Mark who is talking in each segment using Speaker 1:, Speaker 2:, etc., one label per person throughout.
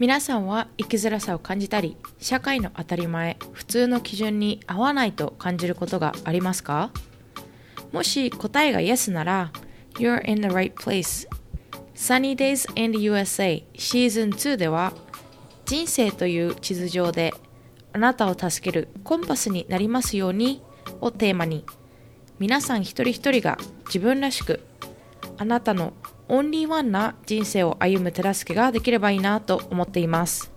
Speaker 1: 皆さんは生きづらさを感じたり社会の当たり前普通の基準に合わないと感じることがありますか？もし答えが Yes なら You're in the right place. Sunny Days in the USA シーズン2では人生という地図上であなたを助けるコンパスになりますようにをテーマに皆さん一人一人が自分らしくあなたのオンリーワンな人生を歩む手助けができればいいなと思っています。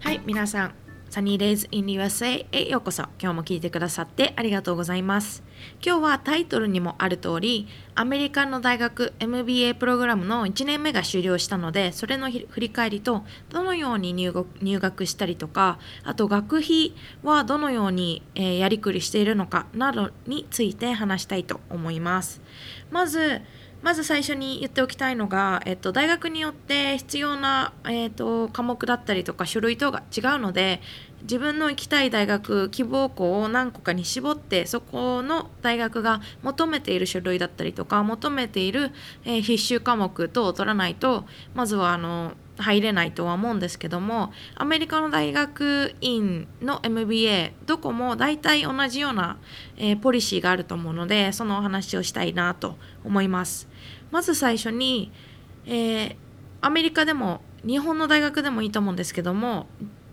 Speaker 1: はい皆さん。サニーデイズイン USA へようこそ。今日も聞いてくださってありがとうございます。今日はタイトルにもある通りアメリカの大学 MBA プログラムの1年目が終了したのでそれの振り返りとどのように入学したりとかあと学費はどのように、え、やりくりしているのかなどについて話したいと思います。まずまず最初に言っておきたいのが、えっと、大学によって必要な、えっと、科目だったりとか書類等が違うので自分の行きたい大学希望校を何個かに絞ってそこの大学が求めている書類だったりとか求めている、え、必修科目等を取らないとまずはあの入れないとは思うんですけどもアメリカの大学院の MBA どこも大体同じような、えー、ポリシーがあると思うのでそのお話をしたいなと思います。まず最初に、えー、アメリカでも日本の大学でもいいと思うんですけども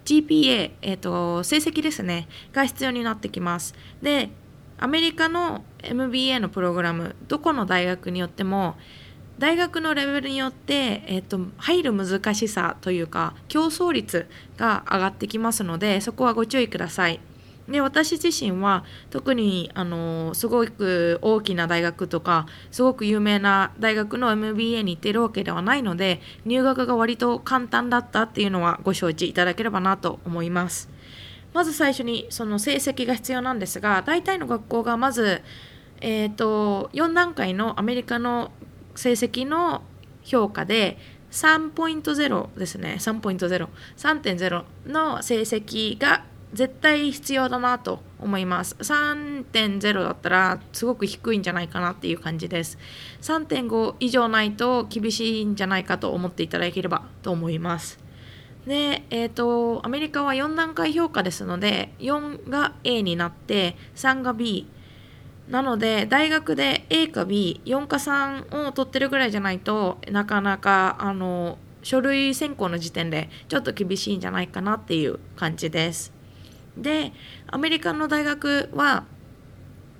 Speaker 1: GPA、えーと、成績ですねが必要になってきます。でアメリカの MBA のプログラムどこの大学によっても大学のレベルによって、えーと、入る難しさというか競争率が上がってきますのでそこはご注意ください。で私自身は特にあのすごく大きな大学とかすごく有名な大学の MBA に行ってるわけではないので入学が割と簡単だったっていうのはご承知いただければなと思います。まず最初にその成績が必要なんですが大体の学校がまず、えーと、4段階のアメリカの成績の評価で3.0ですね。3.0 3.0の成績が絶対必要だなと思います。3.0だったらすごく低いんじゃないかなっていう感じです。3.5以上ないと厳しいんじゃないかと思っていただければと思います。でえっ、ー、とアメリカは4段階評価ですので4が A になって3が B なので大学で A か B4 か3を取ってるぐらいじゃないとなかなかあの書類選考の時点でちょっと厳しいんじゃないかなっていう感じです。でアメリカの大学は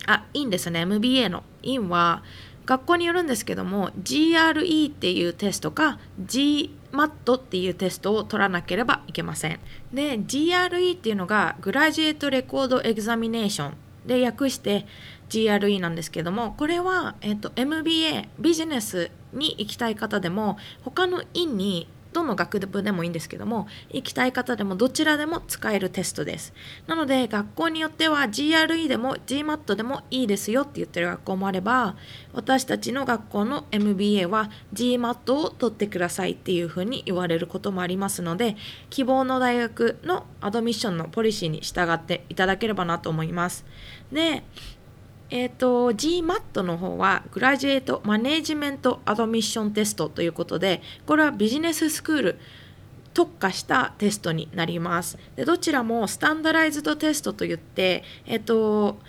Speaker 1: あいいんですね。MBA の。院は学校によるんですけども GRE っていうテストか GMAT っていうテストを取らなければいけません。で GRE っていうのがグラジエートレコードエグザミネーションで訳して GRE なんですけどもこれは、えっと、MBA ビジネスに行きたい方でも他の院にどの学部でもいいんですけども行きたい方でもどちらでも使えるテストです。なので学校によっては GRE でも GMAT でもいいですよって言ってる学校もあれば私たちの学校の MBA は GMAT を取ってくださいっていうふうに言われることもありますので希望の大学のアドミッションのポリシーに従っていただければなと思います。でえっ、ー、と GMAT の方はグラジュエートマネージメントアドミッションテストということでこれはビジネススクール特化したテストになります。でどちらもスタンダライズドテストといって、えっ、ー、と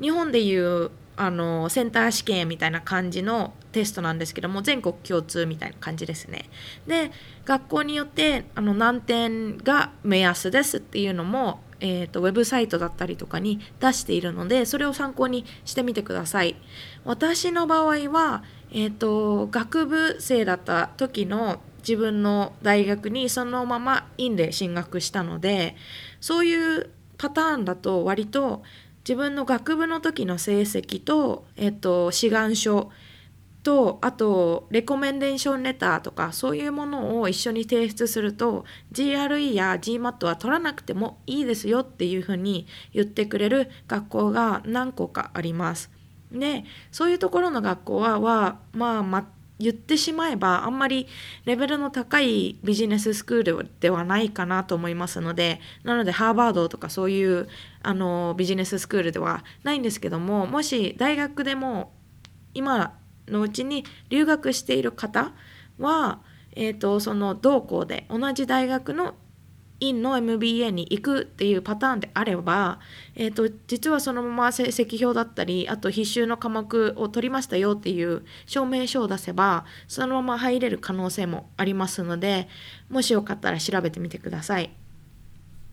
Speaker 1: 日本でいうあのセンター試験みたいな感じのテストなんですけども全国共通みたいな感じですね。で学校によってあの何点が目安ですっていうのもえーと、ウェブサイトだったりとかに出しているのでそれを参考にしてみてください。私の場合は、えーと、学部生だった時の自分の大学にそのまま院で進学したのでそういうパターンだと割と自分の学部の時の成績と、えっと、志願書とあとレコメンデーションレターとかそういうものを一緒に提出すると GRE や GMAT は取らなくてもいいですよっていうふうに言ってくれる学校が何個かあります。でそういうところの学校はは、まあ、ま言ってしまえばあんまりレベルの高いビジネススクールではないかなと思いますのでなのでハーバードとかそういうあのビジネススクールではないんですけどももし大学でも今のうちに留学している方は、えーと、その同校で同じ大学の院の MBA に行くっていうパターンであれば、えーと、実はそのまま成績表だったりあと必修の科目を取りましたよっていう証明書を出せばそのまま入れる可能性もありますのでもしよかったら調べてみてください。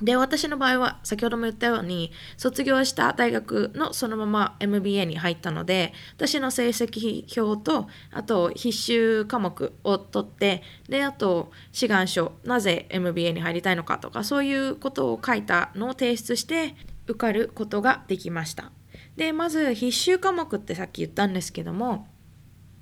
Speaker 1: で私の場合は先ほども言ったように卒業した大学のそのまま MBA に入ったので私の成績表とあと必修科目を取ってであと志願書なぜ MBA に入りたいのかとかそういうことを書いたのを提出して受かることができました。でまず必修科目ってさっき言ったんですけども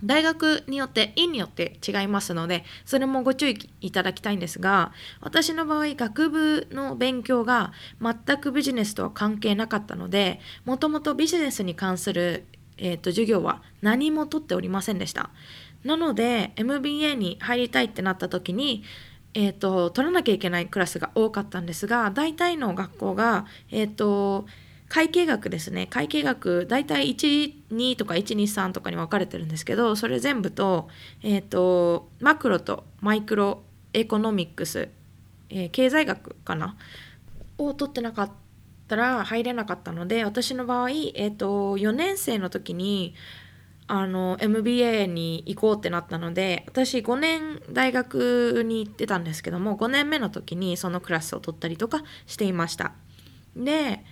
Speaker 1: 大学によって院によって違いますのでそれもご注意いただきたいんですが私の場合学部の勉強が全くビジネスとは関係なかったのでもともとビジネスに関する、えーと、授業は何も取っておりませんでした。なので MBA に入りたいってなった時にえーと、取らなきゃいけないクラスが多かったんですが大体の学校が、えーと会計学ですね会計学大体12とか123とかに分かれてるんですけどそれ全部と,、えーと、マクロとマイクロエコノミックス、えー、経済学かな？を取ってなかったら入れなかったので私の場合、えーと、4年生の時にあの MBA に行こうってなったので私5年大学に行ってたんですけども5年目の時にそのクラスを取ったりとかしていました。で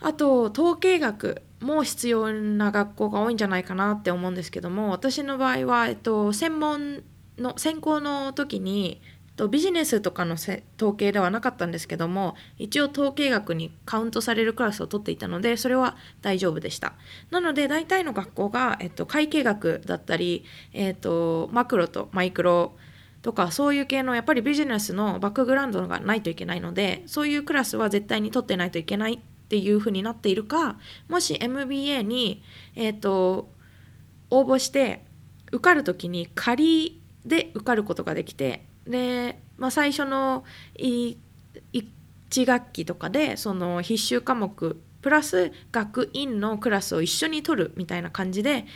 Speaker 1: あと統計学も必要な学校が多いんじゃないかなって思うんですけども私の場合は、えっと、専門の専攻の時にとビジネスとかの統計ではなかったんですけども一応統計学にカウントされるクラスを取っていたのでそれは大丈夫でした。なので大体の学校が、えっと、会計学だったり、えっと、マクロとマイクロとかそういう系のやっぱりビジネスのバックグラウンドがないといけないのでそういうクラスは絶対に取ってないといけないっていうふうになっているかもし MBA に、えーと、応募して受かる時に仮で受かることができてで、まあ、最初の1学期とかでその必修科目プラス学院のクラスを一緒に取るみたいな感じで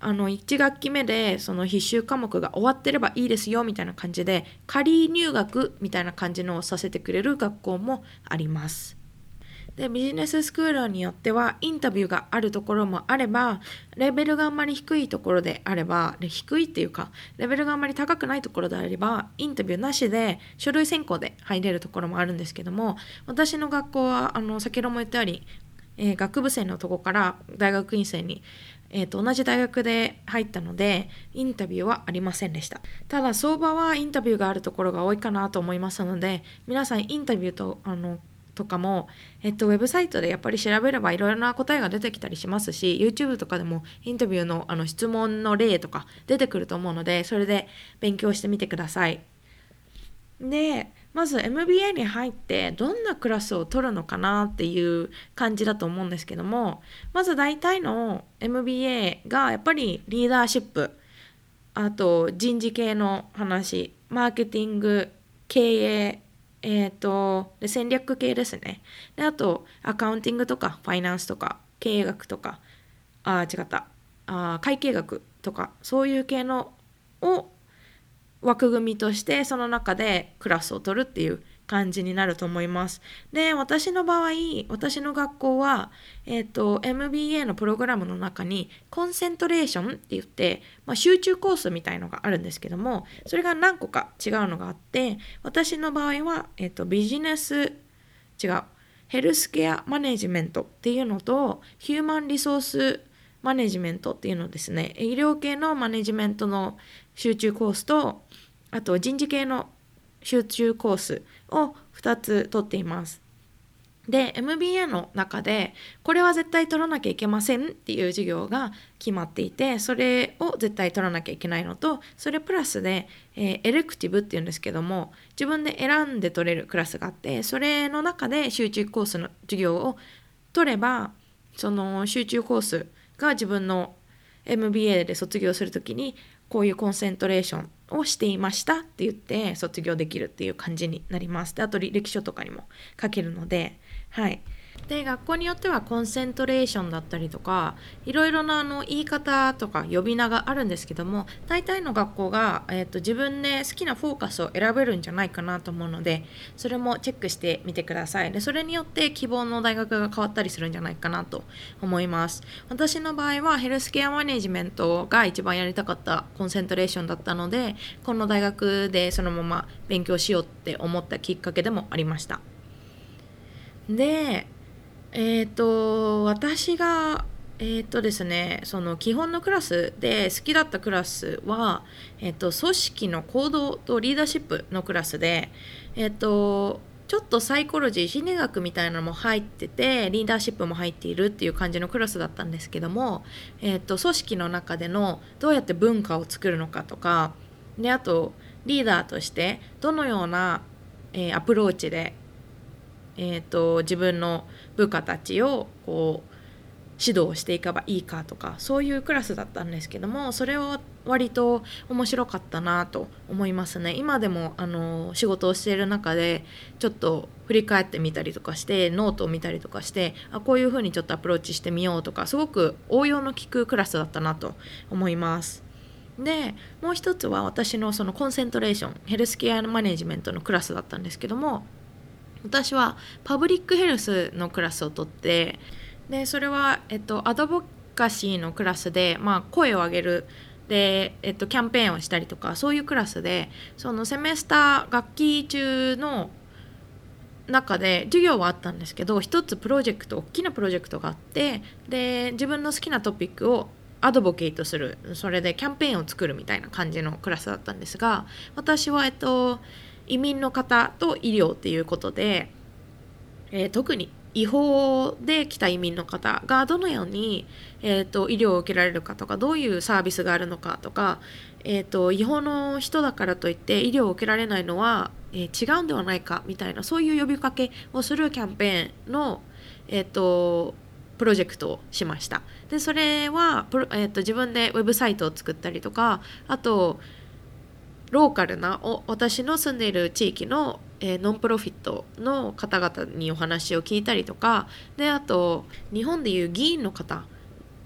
Speaker 1: あの1学期目でその必修科目が終わってればいいですよみたいな感じで仮入学みたいな感じのをさせてくれる学校もあります。でビジネススクールによってはインタビューがあるところもあればレベルがあんまり低いところであれば低いっていうかレベルがあんまり高くないところであればインタビューなしで書類選考で入れるところもあるんですけども私の学校はあの先ほども言ったように、えー、学部生のとこから大学院生にえーと、同じ大学で入ったのでインタビューはありませんでした。ただ相場はインタビューがあるところが多いかなと思いますので皆さんインタビューとあのとかも、えっと、ウェブサイトでやっぱり調べればいろいろな答えが出てきたりしますし YouTube とかでもインタビューのあの質問の例とか出てくると思うのでそれで勉強してみてください。でまず MBA に入ってどんなクラスを取るのかなっていう感じだと思うんですけどもまず大体の MBA がやっぱりリーダーシップあと人事系の話マーケティング経営えっ、ー、とで戦略系ですね。であとアカウンティングとかファイナンスとか経営学とかあ違った。あ会計学とかそういう系のを枠組みとしてその中でクラスを取るっていう感じになると思います。で、私の場合、私の学校は、えっ、ー、と、MBA のプログラムの中に、コンセントレーションって言って、まあ、集中コースみたいのがあるんですけども、それが何個か違うのがあって、私の場合は、えっ、ー、と、ビジネス、違う、ヘルスケアマネジメントっていうのと、ヒューマンリソースマネジメントっていうのですね、医療系のマネジメントの集中コースと、あと人事系の集中コースを2つ取っています。で MBA の中でこれは絶対取らなきゃいけませんっていう授業が決まっていてそれを絶対取らなきゃいけないのとそれプラスで、えー、エレクティブっていうんですけども自分で選んで取れるクラスがあってそれの中で集中コースの授業を取ればその集中コースが自分の MBA で卒業する時にこういうコンセントレーションをしていましたって言って卒業できるっていう感じになります。であと履歴書とかにも書けるので、はい。で学校によってはコンセントレーションだったりとかいろいろなあの言い方とか呼び名があるんですけども大体の学校が、えーと、自分で好きなフォーカスを選べるんじゃないかなと思うのでそれもチェックしてみてください。でそれによって希望の大学が変わったりするんじゃないかなと思います。私の場合はヘルスケアマネジメントが一番やりたかったコンセントレーションだったのでこの大学でそのまま勉強しようって思ったきっかけでもありました。でえっ、ー、と私がえっ、ー、とですねその基本のクラスで好きだったクラスは、え、ー、と組織の行動とリーダーシップのクラスでえっ、とちょっとサイコロジー心理学みたいなのも入っててリーダーシップも入っているっていう感じのクラスだったんですけども、えーと、組織の中でのどうやって文化を作るのかとかであとリーダーとしてどのような、えー、アプローチでえーと、自分の部下たちをこう指導していけばいいかとかそういうクラスだったんですけどもそれは割と面白かったなと思いますね今でもあの仕事をしている中でちょっと振り返ってみたりとかしてノートを見たりとかしてあこういうふうにちょっとアプローチしてみようとかすごく応用の利くクラスだったなと思います。でもう一つは私のその concentration health care management のクラスだったんですけども私は public health のクラスを取ってでそれは、えっと、アドボカシーのクラスで、まあ、声を上げる。で、えっと、キャンペーンをしたりとかそういうクラスでそのセメスター学期中の中で授業はあったんですけど一つプロジェクト大きなプロジェクトがあってで自分の好きなトピックをアドボケイトする。それでキャンペーンを作るみたいな感じのクラスだったんですが私はえっと移民の方と医療っていうことで、えー、特に違法で来た移民の方がどのように、えーと、医療を受けられるかとかどういうサービスがあるのかとか、えーと、違法の人だからといって医療を受けられないのは、えー、違うんではないかみたいなそういう呼びかけをするキャンペーンの、えーと、プロジェクトをしました。でそれはプロ、えー、と自分でウェブサイトを作ったりとかあとローカルなお私の住んでいる地域の、えー、ノンプロフィットの方々にお話を聞いたりとかであと日本でいう議員の方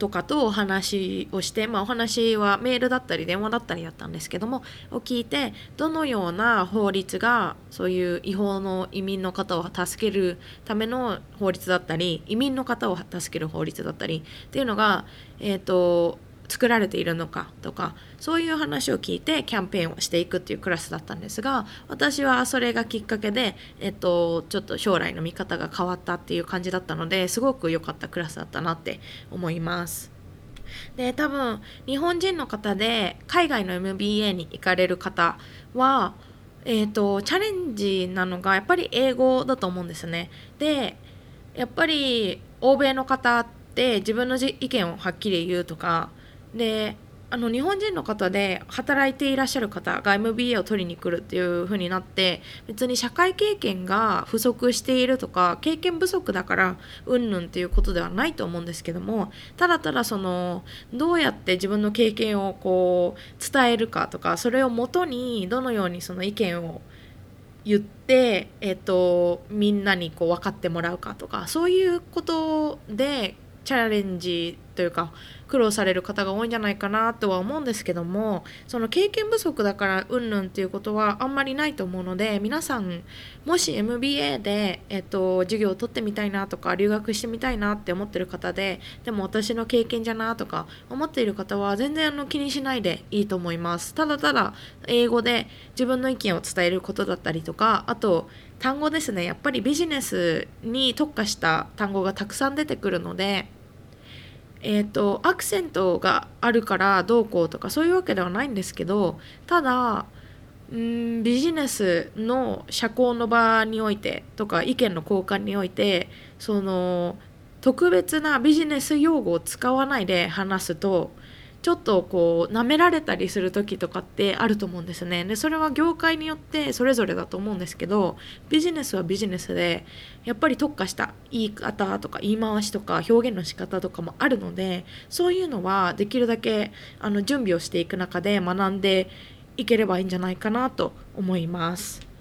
Speaker 1: とかとお話をして、まあ、お話はメールだったり電話だったりだったんですけどもを聞いてどのような法律がそういう違法の移民の方を助けるための法律だったり移民の方を助ける法律だったりっていうのが、えーと作られているのかとかそういう話を聞いてキャンペーンをしていくっていうクラスだったんですが私はそれがきっかけで、えっと、ちょっと将来の見方が変わったっていう感じだったのですごく良かったクラスだったなって思います。で多分日本人の方で海外の MBA に行かれる方は、えーと、チャレンジなのがやっぱり英語だと思うんですね。でやっぱり欧米の方って自分の意見をはっきり言うとかであの日本人の方で働いていらっしゃる方が MBA を取りに来るっていう風になって別に社会経験が不足しているとか経験不足だからうんぬんっていうことではないと思うんですけどもただただそのどうやって自分の経験をこう伝えるかとかそれをもとにどのようにその意見を言って、えっと、みんなにこう分かってもらうかとかそういうことでチャレンジというか苦労される方が多いんじゃないかなとは思うんですけどもその経験不足だからうんぬんっていうことはあんまりないと思うので皆さんもし MBA で、えっと、授業を取ってみたいなとか留学してみたいなって思ってる方ででも私の経験じゃなとか思っている方は全然あの気にしないでいいと思います。ただただ英語で自分の意見を伝えることだったりとかあと単語ですね。やっぱりビジネスに特化した単語がたくさん出てくるのでえーと、アクセントがあるからどうこうとかそういうわけではないんですけどただんビジネスの社交の場においてとか意見の交換においてその特別なビジネス用語を使わないで話すとちょっとこう舐められたりする時とかってあると思うんですねでそれは業界によってそれぞれだと思うんですけどビジネスはビジネスでやっぱり特化した言い方とか言い回しとか表現の仕方とかもあるのでそういうのはできるだけあの準備をしていく中で学んでいければいいんじゃないかなと思います。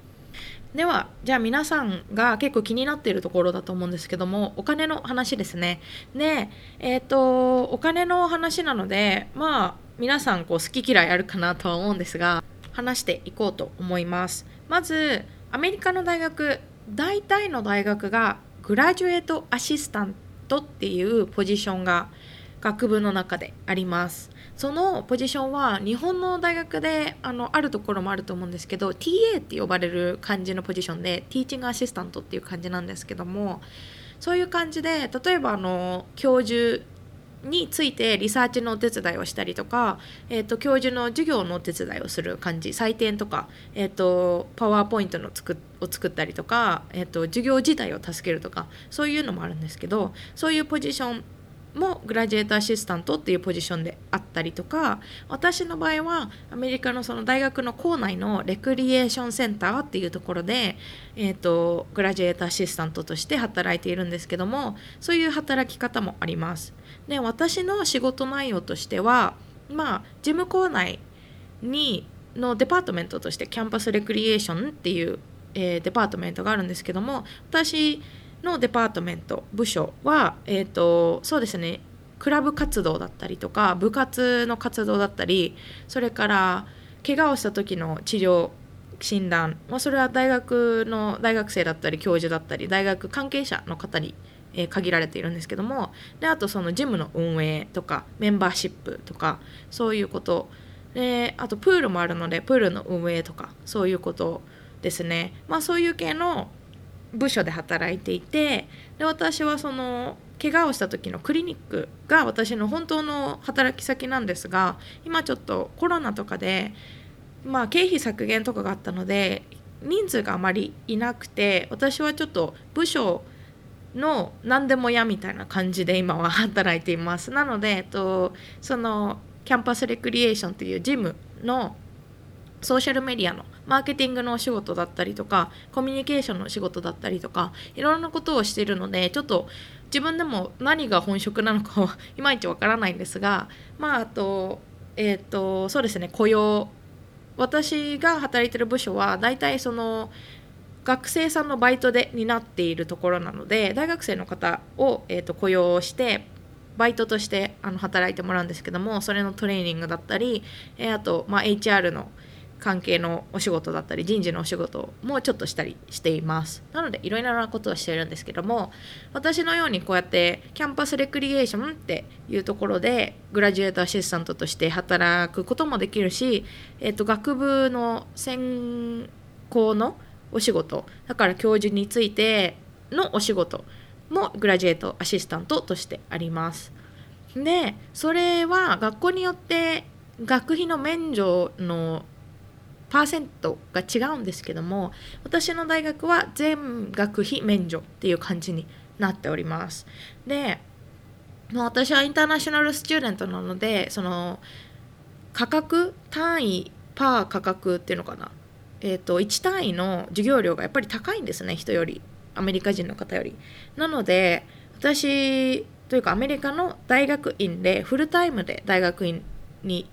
Speaker 1: ではじゃあ皆さんが結構気になっているところだと思うんですけどもお金の話ですね。でえっ、ー、とお金の話なのでまあ皆さんこう好き嫌いあるかなとは思うんですが話していこうと思います。まずアメリカの大学大体の大学がグラジュエートアシスタントっていうポジションが学部の中であります。そのポジションは日本の大学であのあるところもあると思うんですけど TA って呼ばれる感じのポジションでティーチングアシスタントっていう感じなんですけどもそういう感じで例えばあの教授についてリサーチのお手伝いをしたりとか、えーと、教授の授業のお手伝いをする感じ採点とか、えーと、パワーポイントの作を作ったりとか、えーと授業自体を助けるとかそういうのもあるんですけどそういうポジションも graduate assistant っていうポジションであったりとか私の場合はアメリカのその大学の校内のレクリエーションセンターっていうところで、えーと、 graduate assistant として働いているんですけどもそういう働き方もあります。で私の仕事内容としてはまあ事務校内にの department として campus recreation っていう、えー、 department があるんですけども私のデパートメント部署は、えーと、そうですねクラブ活動だったりとか部活の活動だったりそれから怪我をした時の治療診断、まあ、それは大学の大学生だったり教授だったり大学関係者の方に、え、限られているんですけどもであとそのジムの運営とかメンバーシップとかそういうこと。であとプールもあるのでプールの運営とかそういうことですね。まあそういう系の部署で働いていてで私はその怪我をした時のクリニックが私の本当の働き先なんですが今ちょっとコロナとかで、まあ、経費削減とかがあったので人数があまりいなくて私はちょっと部署の何でも屋みたいな感じで今は働いています。なので、えっと、そのキャンパスレクリエーションというジムのソーシャルメディアのマーケティングのお仕事だったりとかコミュニケーションの仕事だったりとかいろんなことをしているのでちょっと自分でも何が本職なのかは いまいちわからないんですがまああとえっ、ー、とそうですね雇用。私が働いてる部署は大体その学生さんのバイトで担っているところなので大学生の方を、えーと雇用してバイトとしてあの働いてもらうんですけどもそれのトレーニングだったり、えー、あと、まあ、HR の関係のお仕事だったり人事のお仕事もちょっとしたりしています。なのでいろいろなことをしてるんですけども私のようにこうやってキャンパスレクリエーションっていうところでグラジュエートアシスタントとして働くこともできるし、えー、と学部の専攻のお仕事だから教授についてのお仕事もグラジュエートアシスタントとしてあります。でそれは学校によって学費の免除のパーセントが違うんですけども私の大学は全学費免除っていう感じになっております。でもう私はインターナショナルスチューデントなのでその価格単位パー価格っていうのかな。えっ、と1単位の授業料がやっぱり高いんですね人より。アメリカ人の方より。なので私というかアメリカの大学院でフルタイムで大学院に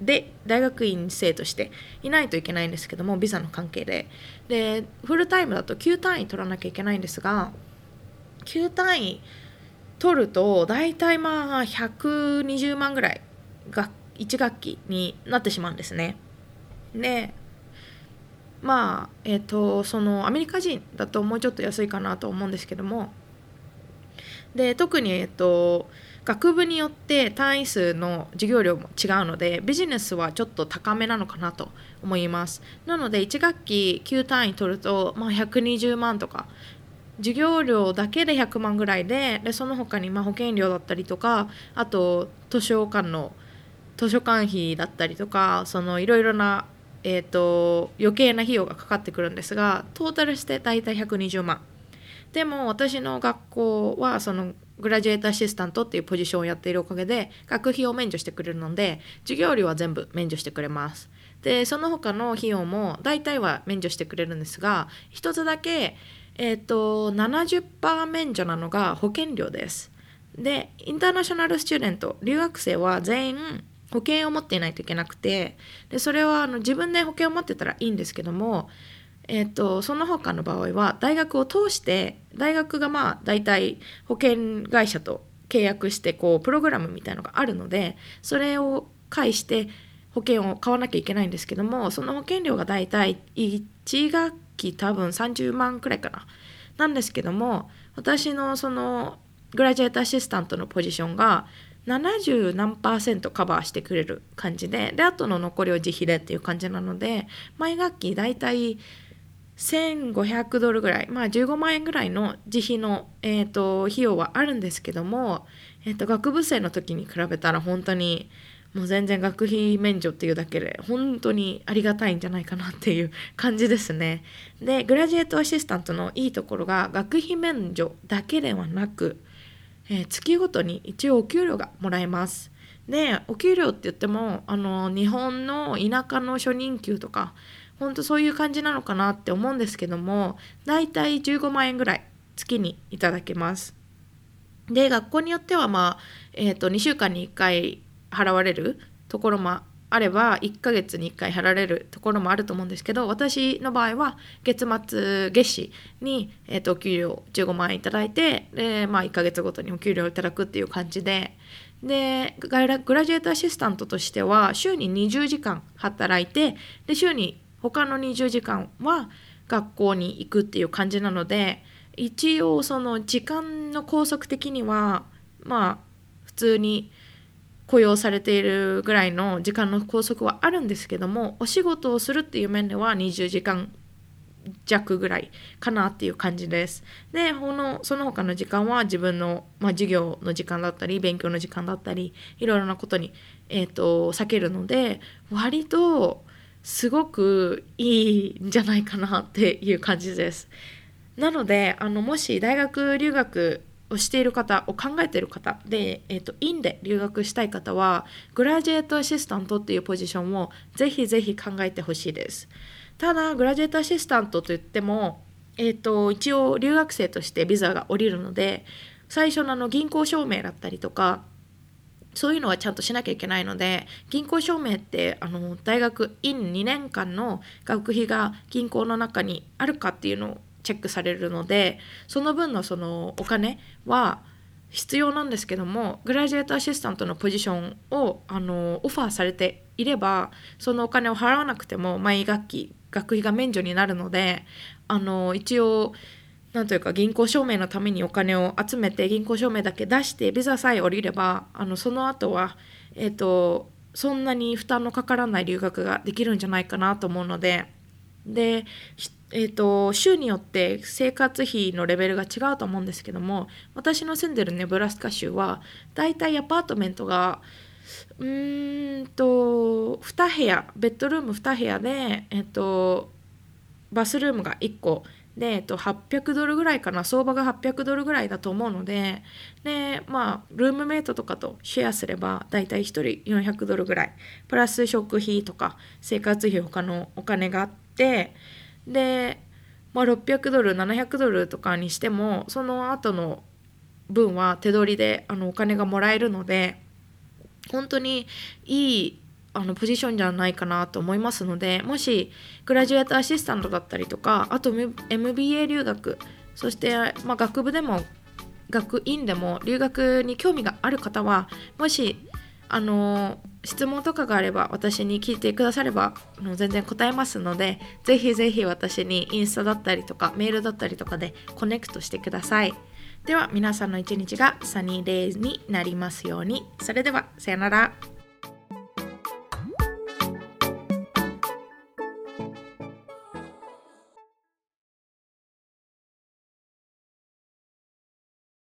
Speaker 1: で大学院生としていないといけないんですけどもビザの関係で。でフルタイムだと9単位取らなきゃいけないんですが9単位取ると大体まあ120万ぐらいが1学期になってしまうんですね。でまあえっ、ー、とそのアメリカ人だともうちょっと安いかなと思うんですけどもで特にえっ、と学部によって単位数の授業料も違うのでビジネスはちょっと高めなのかなと思います。なので1学期9単位取ると、まあ、120万とか授業料だけで100万ぐらいででその他にま保険料だったりとかあと図書館の図書館費だったりとかそのいろいろな、えーと、余計な費用がかかってくるんですがトータルして大体120万。でも私の学校はそのグラジュエートアシスタントっていうポジションをやっているおかげで学費を免除してくれるので授業料は全部免除してくれます。でその他の費用も大体は免除してくれるんですが一つだけえっ、ー、と70%免除なのが保険料です。でインターナショナルスチューデント留学生は全員保険を持っていないといけなくてでそれはあの自分で保険を持ってたらいいんですけどもえーと、その他の場合は大学を通して大学がまあ大体保険会社と契約してこうプログラムみたいのがあるのでそれを介して保険を買わなきゃいけないんですけどもその保険料が大体1学期多分30万くらいかな。なんですけども私のそのグラジュエートアシスタントのポジションが70何パーセントカバーしてくれる感じでであとの残りを自費でっていう感じなので毎学期大体1500ドルぐらいまあ15万円ぐらいの自費の、えーと、費用はあるんですけども、えーと学部生の時に比べたら本当にもう全然学費免除っていうだけで本当にありがたいんじゃないかなっていう感じですね。でグラジエートアシスタントのいいところが学費免除だけではなく、えー、月ごとに一応お給料がもらえます。でお給料って言ってもあの日本の田舎の初任給とか本当そういう感じなのかなって思うんですけどもだいたい15万円ぐらい月にいただけます。で学校によってはまあ、えーと2週間に1回払われるところもあれば1ヶ月に1回払われるところもあると思うんですけど私の場合は月末月始に、えーと、お給料15万円いただいてで、まあ、1ヶ月ごとにお給料をいただくっていう感じででグラジュエートアシスタントとしては週に20時間働いてで週に他の20時間は学校に行くっていう感じなので一応その時間の拘束的にはまあ普通に雇用されているぐらいの時間の拘束はあるんですけどもお仕事をするっていう面では20時間弱ぐらいかなっていう感じです。でこのその他の時間は自分の、まあ、授業の時間だったり勉強の時間だったりいろいろなことに、えーと、避けるので割とすごくいいんじゃないかなっていう感じです。なのであのもし大学留学をしている方を考えている方で、えーと、院で留学したい方はグラジュエートアシスタントっていうポジションをぜひぜひ考えてほしいですただグラジュエートアシスタントといっても、えーと、一応留学生としてビザが下りるので最初のあの銀行証明だったりとかそういうのはちゃんとしなきゃいけないので銀行証明ってあの大学院2年間の学費が銀行の中にあるかっていうのをチェックされるのでその分のそのお金は必要なんですけどもグラジュエートアシスタントのポジションをあのオファーされていればそのお金を払わなくても毎学期学費が免除になるのであの一応なんというか銀行証明のためにお金を集めて銀行証明だけ出してビザさえ降りればあのその後はえ、ー、とそんなに負担のかからない留学ができるんじゃないかなと思うのででえーと、州によって生活費のレベルが違うと思うんですけども私の住んでるネブラスカ州はだいたいアパートメントがうーんと2部屋ベッドルーム2部屋で、えーと、バスルームが1個で、えーと、800ドルぐらいかな相場が800ドルぐらいだと思うのででまあルームメイトとかとシェアすればだいたい1人400ドルぐらい。プラス食費とか生活費他のお金があってで、まあ、600ドル700ドルとかにしてもその後の分は手取りであのお金がもらえるので本当にいいあのポジションじゃないかなと思いますのでもしグラジュエートアシスタントだったりとかあと MBA 留学そして、まあ、学部でも学院でも留学に興味がある方はもしあの質問とかがあれば私に聞いてくださればあの全然答えますのでぜひぜひ私にインスタだったりとかメールだったりとかでコネクトしてください。では皆さんの一日がサニーデイズになりますように。それではさよなら。